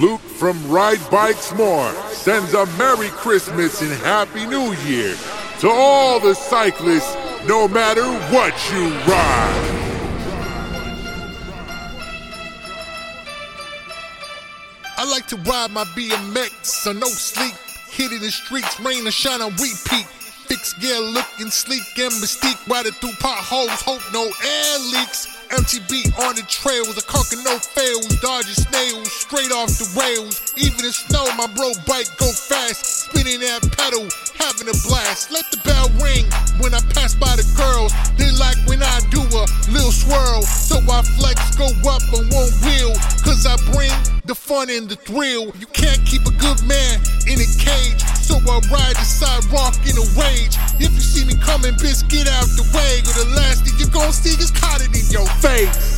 Luke from Ride Bikes More sends a Merry Christmas and Happy New Year to all the cyclists, no matter what you ride. I like to ride my BMX, so no sleep. Hit in the streets, rain or shine on repeat. Fixed gear looking sleek and mystique. Riding through potholes, hope no air leaks. MTB on the trails, I conquer no fails. Dodging snails, straight off the rails. Even in snow, my bro bike go fast. Spinning that pedal, having a blast. Let the bell ring when I pass by the girls. They like when I do a little swirl. So I flex, go up on one wheel. Cause I bring the fun and the thrill. You can't keep a good man in a cage. So I ride the sidewalk in a rage. If you see me coming, bitch, get out the way. Or the last thing you're gonna see is cotton in your face.